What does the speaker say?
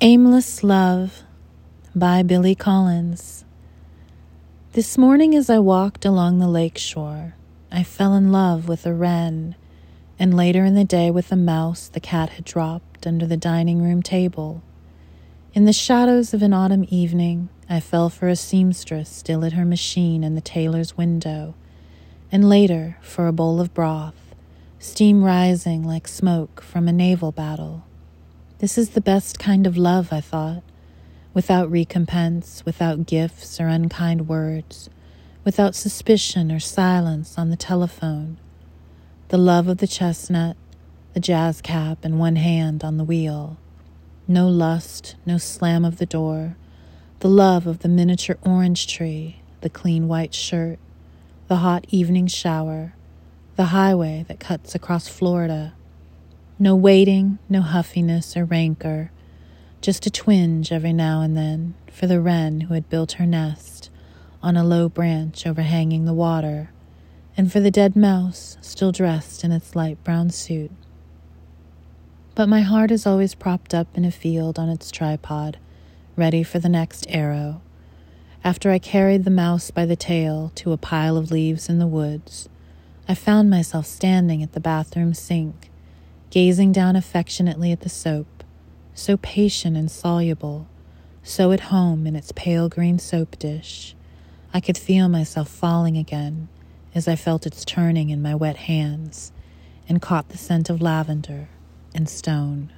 Aimless Love by Billy Collins. This morning, as I walked along the lake shore, I fell in love with a wren, and later in the day with a mouse the cat had dropped under the dining room table. In the shadows of an autumn evening, I fell for a seamstress still at her machine in the tailor's window, and later for a bowl of broth, steam rising like smoke from a naval battle. This is the best kind of love, I thought, without recompense, without gifts or unkind words, without suspicion or silence on the telephone. The love of the chestnut, the jazz cap, and one hand on the wheel. No lust, no slam of the door. The love of the miniature orange tree, the clean white shirt, the hot evening shower, the highway that cuts across Florida no waiting, no huffiness or rancor, just a twinge every now and then for the wren who had built her nest on a low branch overhanging the water, and for the dead mouse still dressed in its light brown suit. But my heart is always propped up in a field on its tripod, ready for the next arrow. After I carried the mouse by the tail to a pile of leaves in the woods, I found myself standing at the bathroom sink gazing down affectionately at the soap, so patient and soluble, so at home in its pale green soap dish. I could feel myself falling again as I felt its turning in my wet hands and caught the scent of lavender and stone.